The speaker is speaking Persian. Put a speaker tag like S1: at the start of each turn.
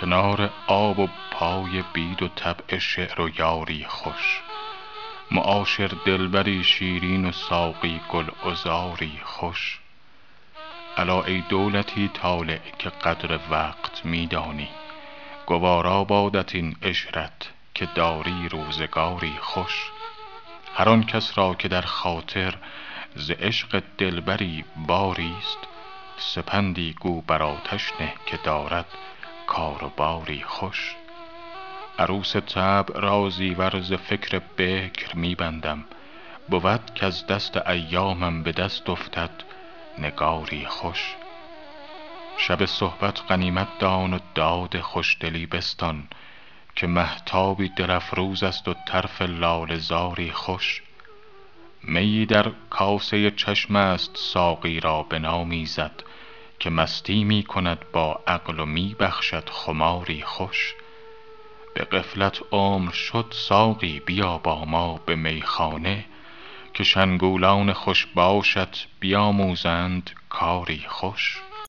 S1: کنار آب و پای بید و طبع شعر و یاری خوش. معاشر دلبری شیرین و ساقی گلعذاری خوش. الا ای دولتی طالع که قدر وقت می دانی. گوارا بادت این عشرت که داری روزگاری خوش. هر آن کس را که در خاطر ز عشق دلبری باری ست سپندی گو بر آتش نه که دارد کار و باری خوش. عروس طبع را زیور ز فکر بکر می بندم. بود کز دست ایامم به دست افتد نگاری خوش. شب صحبت غنیمت دان و داد خوشدلی بستان که مهتابی دل افروز است و طرف لاله زاری خوش. میی در کاسه چشم است ساقی را بنامیزد که مستی می کند با عقل و می بخشد خماری خوش. به غفلت عمر شد ساقی بیا با ما به میخانه که شنگولان خوش باشت بیاموزند کاری خوش.